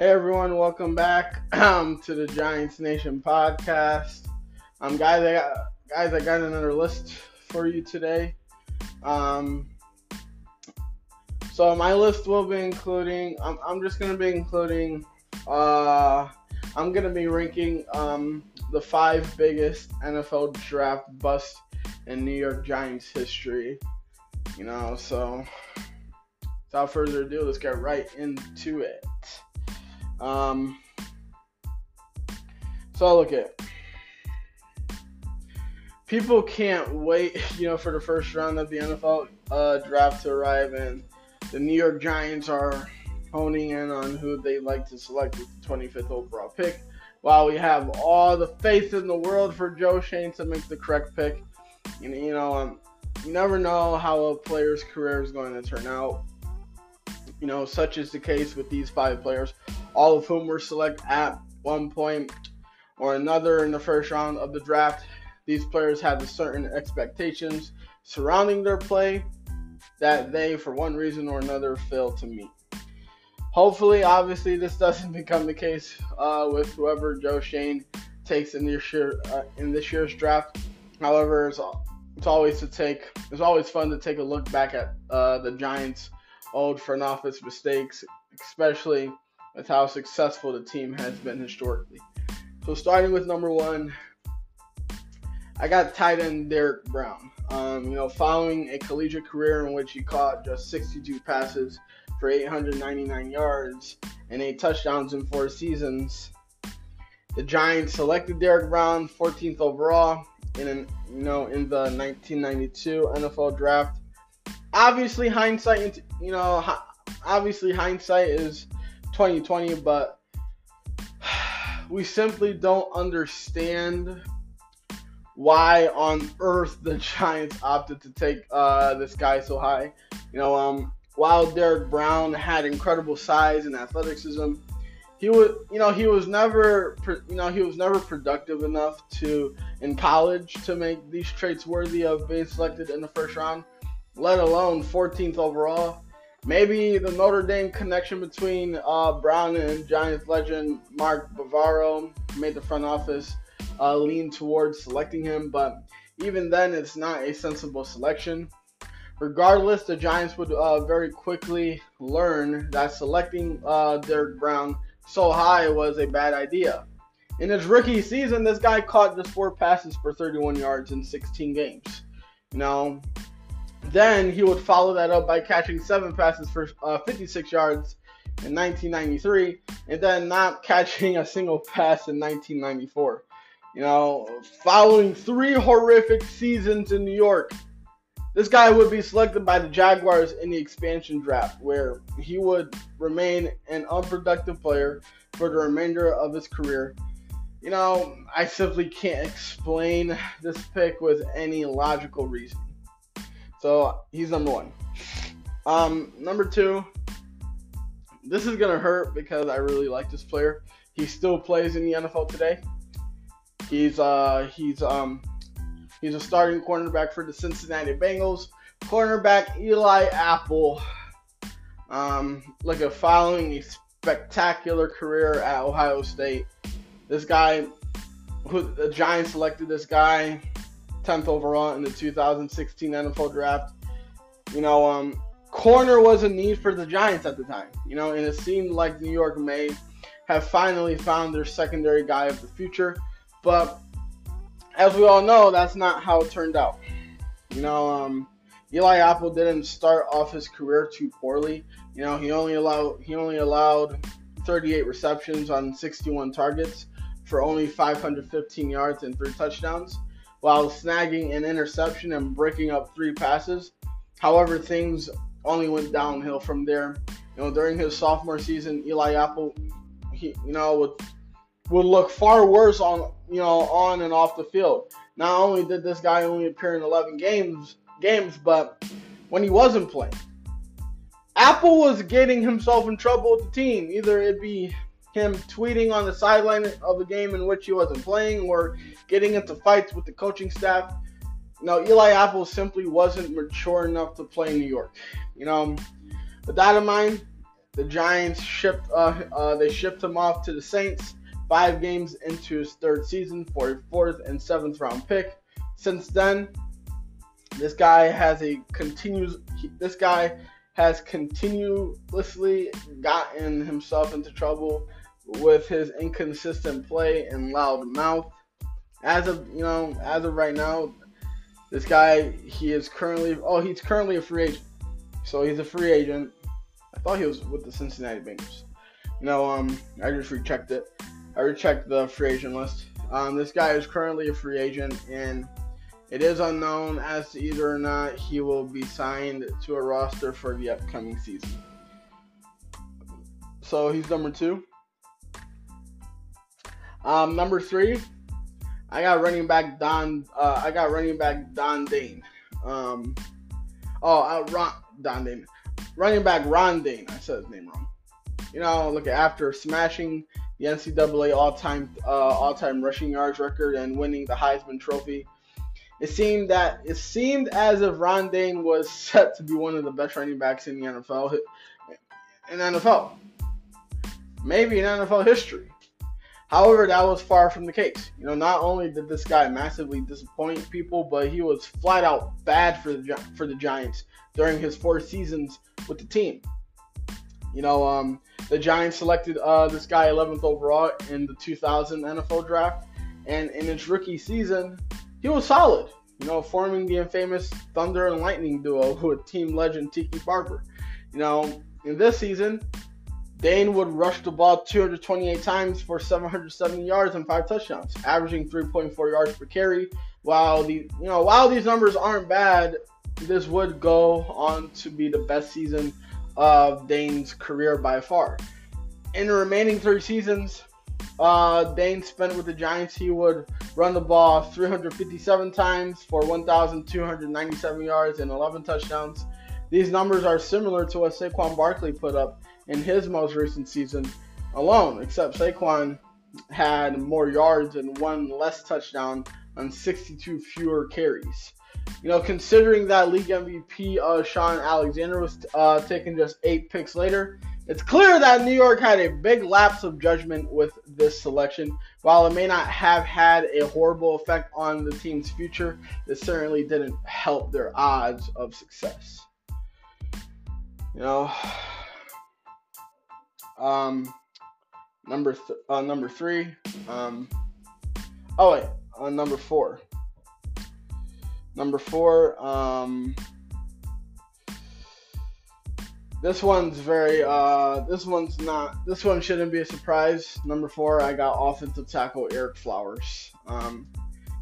Hey everyone, welcome back um, to the Giants Nation podcast. Um, guys, I got guys, I got another list for you today. Um, so my list will be including. I'm, I'm just gonna be including. Uh, I'm gonna be ranking um, the five biggest NFL draft busts in New York Giants history. You know, so without further ado, let's get right into it. Um, so look at people can't wait, you know, for the first round of the NFL uh, draft to arrive, and the New York Giants are honing in on who they'd like to select with the 25th overall pick. While we have all the faith in the world for Joe Schoen to make the correct pick, you know, you know, um, you never know how a player's career is going to turn out. You know, such is the case with these five players all of whom were selected at one point or another in the first round of the draft. These players had certain expectations surrounding their play that they, for one reason or another, failed to meet. Hopefully, obviously, this doesn't become the case uh, with whoever Joe Schoen takes in this year uh, in this year's draft. However, it's, it's always to take it's always fun to take a look back at uh, the Giants' old front office mistakes, especially with how successful the team has been historically. So starting with number one, I got tight end Derek Brown. Um, you know, following a collegiate career in which he caught just 62 passes for 899 yards and eight touchdowns in four seasons, the Giants selected Derek Brown 14th overall in an, you know in the 1992 NFL draft. Obviously, hindsight, you know, obviously hindsight is 2020, but we simply don't understand why on earth the Giants opted to take uh, this guy so high. You know, um, while Derek Brown had incredible size and athleticism, he was, you know, he was never, you know, he was never productive enough to in college to make these traits worthy of being selected in the first round, let alone 14th overall maybe the Notre Dame connection between uh, Brown and Giants legend Mark Bavaro made the front office uh, lean towards selecting him, but even then, it's not a sensible selection. Regardless, the Giants would uh, very quickly learn that selecting uh, Derek Brown so high was a bad idea. In his rookie season, this guy caught just four passes for 31 yards in 16 games. Know, then he would follow that up by catching seven passes for uh, 56 yards in 1993, and then not catching a single pass in 1994. You know, following three horrific seasons in New York, this guy would be selected by the Jaguars in the expansion draft, where he would remain an unproductive player for the remainder of his career. You know, I simply can't explain this pick with any logical reason. So he's number one. Um, number two, this is gonna hurt because I really like this player. He still plays in the NFL today. He's uh he's um he's a starting cornerback for the Cincinnati Bengals. Cornerback Eli Apple. Um, look at following a spectacular career at Ohio State. This guy, who the Giants selected this guy 10th overall in the 2016 NFL draft. You know, um, corner was a need for the Giants at the time. You know, and it seemed like New York may have finally found their secondary guy of the future. But as we all know, that's not how it turned out. You know, um, Eli Apple didn't start off his career too poorly. You know, he only allowed he only allowed 38 receptions on 61 targets for only 515 yards and three touchdowns while snagging an interception and breaking up three passes. However, things only went downhill from there. You know, during his sophomore season, Eli Apple, he, you know, would would look far worse on, you know, on and off the field. Not only did this guy only appear in 11 games, games, but when he wasn't playing, Apple was getting himself in trouble with the team. Either it be him tweeting on the sideline of a game in which he wasn't playing or getting into fights with the coaching staff. Know, Eli Apple simply wasn't mature enough to play in New York. You know, with that in mind, the Giants shipped uh, uh, they shipped him off to the Saints five games into his third season for a fourth and seventh round pick. Since then, this guy has a continues. This guy has continuously gotten himself into trouble with his inconsistent play and loud mouth. As of you know, as of right now, this guy he is currently oh he's currently a free agent. So he's a free agent. I thought he was with the Cincinnati Bengals. You know, um, I just rechecked it. I rechecked the free agent list. Um, this guy is currently a free agent, and it is unknown as to either or not he will be signed to a roster for the upcoming season. So he's number two. Um, number three, I got running back Don. Uh, I got running back Don Dayne. Um, oh, uh, Ron, Don Dayne. Running back Ron Dayne. I said his name wrong. You know, look after smashing the NCAA all-time uh, all-time rushing yards record and winning the Heisman Trophy. It seemed that it seemed as if Ron Dayne was set to be one of the best running backs in the NFL in NFL, maybe in NFL history. However, that was far from the case. You know, not only did this guy massively disappoint people, but he was flat out bad for the for the Giants during his four seasons with the team. You know, um, the Giants selected uh, this guy 11th overall in the 2000 NFL draft, and in his rookie season, he was solid. You know, forming the infamous Thunder and Lightning duo with team legend Tiki Barber. You know, in this season, Dayne would rush the ball 228 times for 770 yards and five touchdowns, averaging 3.4 yards per carry. While the you know while these numbers aren't bad, this would go on to be the best season of Dayne's career by far. In the remaining three seasons, uh, Dayne spent with the Giants, he would run the ball 357 times for 1,297 yards and 11 touchdowns. These numbers are similar to what Saquon Barkley put up in his most recent season alone, except Saquon had more yards and one less touchdown on 62 fewer carries. You know, considering that league MVP uh, Shaun Alexander was uh, taken just eight picks later, it's clear that New York had a big lapse of judgment with this selection. While it may not have had a horrible effect on the team's future, it certainly didn't help their odds of success. You know, um, number th- uh, number three. Um, oh wait, uh, number four. Number four. Um, this one's very. Uh, this one's not. This one shouldn't be a surprise. Number four, I got offensive tackle Ereck Flowers. Um,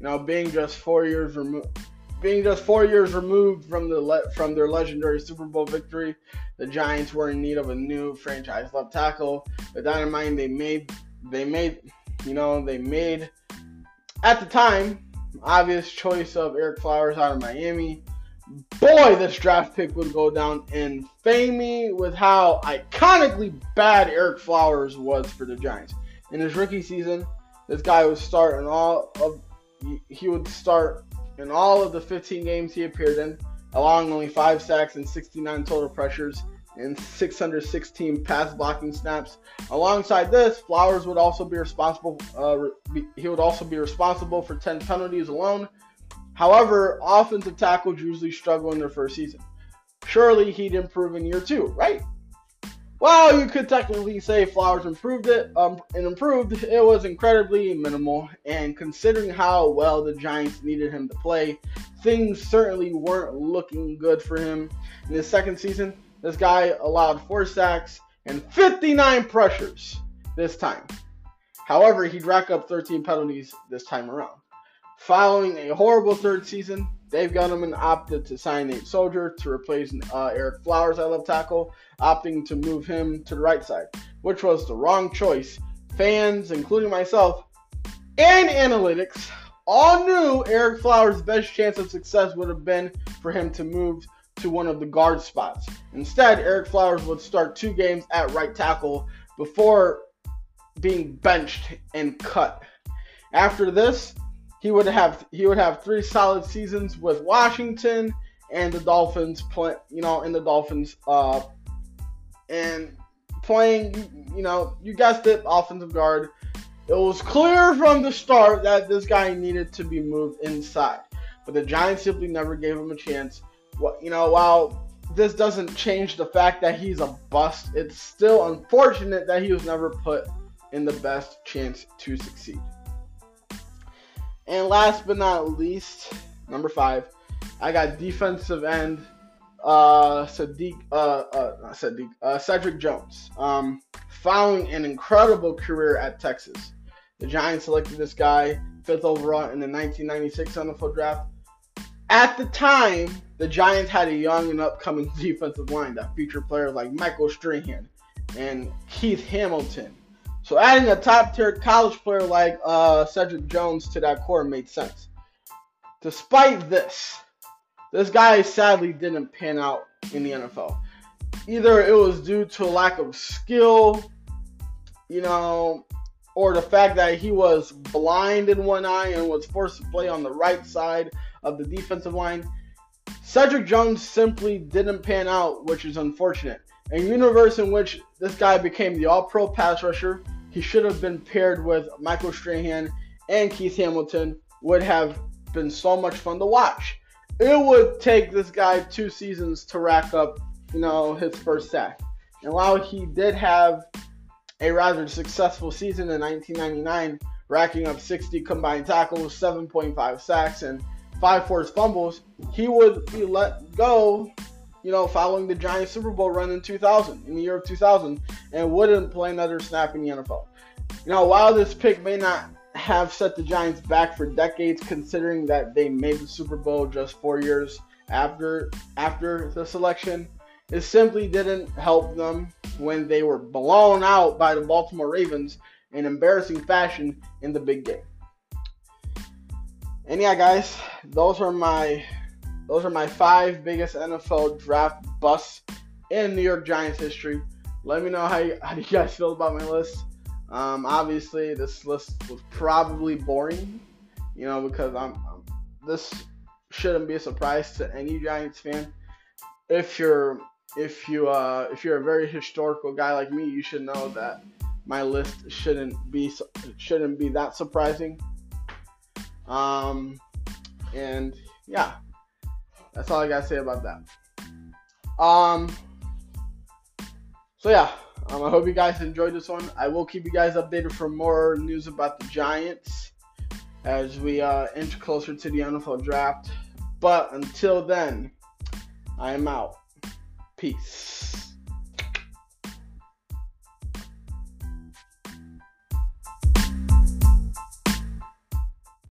you know, being just four years removed being just four years removed from the le- from their legendary Super Bowl victory, the Giants were in need of a new franchise left tackle. With that in mind, they made they made you know they made at the time obvious choice of Ereck Flowers out of Miami. Boy, this draft pick would go down in fame with how iconically bad Ereck Flowers was for the Giants. In his rookie season, this guy would start in all of he would start in all of the 15 games he appeared in, allowing only 5 sacks and 69 total pressures and 616 pass blocking snaps. Alongside this, Flowers would also be responsible. Uh, he would also be responsible for 10 penalties alone. However, offensive tackles usually struggle in their first season. Surely he'd improve in year two, right? Well, you could technically say Flowers improved it um, and improved. It was incredibly minimal, and considering how well the Giants needed him to play, things certainly weren't looking good for him. In his second season, this guy allowed four sacks and 59 pressures this time. However, he'd rack up 13 penalties this time around. Following a horrible third season, Dave Gettleman opted to sign Nate Solder to replace uh, Ereck Flowers at left tackle, opting to move him to the right side, which was the wrong choice. Fans, including myself, and analytics all knew Ereck Flowers' best chance of success would have been for him to move to one of the guard spots. Instead, Ereck Flowers would start two games at right tackle before being benched and cut. After this, he would have he would have three solid seasons with Washington and the Dolphins play, you know, in the Dolphins uh and playing, you know, you guessed it, offensive guard. It was clear from the start that this guy needed to be moved inside, but the Giants simply never gave him a chance. What you know, while this doesn't change the fact that he's a bust, it's still unfortunate that he was never put in the best chance to succeed. And last but not least, number five, I got defensive end uh, Sadiq, uh, uh, Sadiq, uh, Cedric Jones. Um, following an incredible career at Texas, the Giants selected this guy fifth overall in the 1996 NFL draft. At the time, the Giants had a young and upcoming defensive line that featured players like Michael Strahan and Keith Hamilton. So adding a top-tier college player like uh, Cedric Jones to that core made sense. Despite this, this guy sadly didn't pan out in the NFL. Either it was due to lack of skill, you know, or the fact that he was blind in one eye and was forced to play on the right side of the defensive line. Cedric Jones simply didn't pan out, which is unfortunate. A universe in which this guy became the all pro pass rusher, he should have been paired with Michael Strahan and Keith Hamilton, would have been so much fun to watch it would take this guy two seasons to rack up, you know, his first sack. And while he did have a rather successful season in 1999, racking up 60 combined tackles, 7.5 sacks, and five forced fumbles, he would be let go, you know, following the Giants Super Bowl run in 2000, in the year of 2000, and wouldn't play another snap in the NFL. You know, while this pick may not have set the Giants back for decades, considering that they made the Super Bowl just four years after after the selection. It simply didn't help them when they were blown out by the Baltimore Ravens in embarrassing fashion in the big game. And yeah, guys, those are my those are my five biggest NFL draft busts in New York Giants history. Let me know how you, how you guys feel about my list. Um, obviously, this list was probably boring, you know, because I'm, I'm, this shouldn't be a surprise to any Giants fan. If you're if you uh, if you're a very historical guy like me, you should know that my list shouldn't be shouldn't be that surprising. Um, and yeah, that's all I gotta say about that. Um, so yeah, um, I hope you guys enjoyed this one. I will keep you guys updated for more news about the Giants as we uh, inch closer to the NFL draft. But until then, I am out. Peace.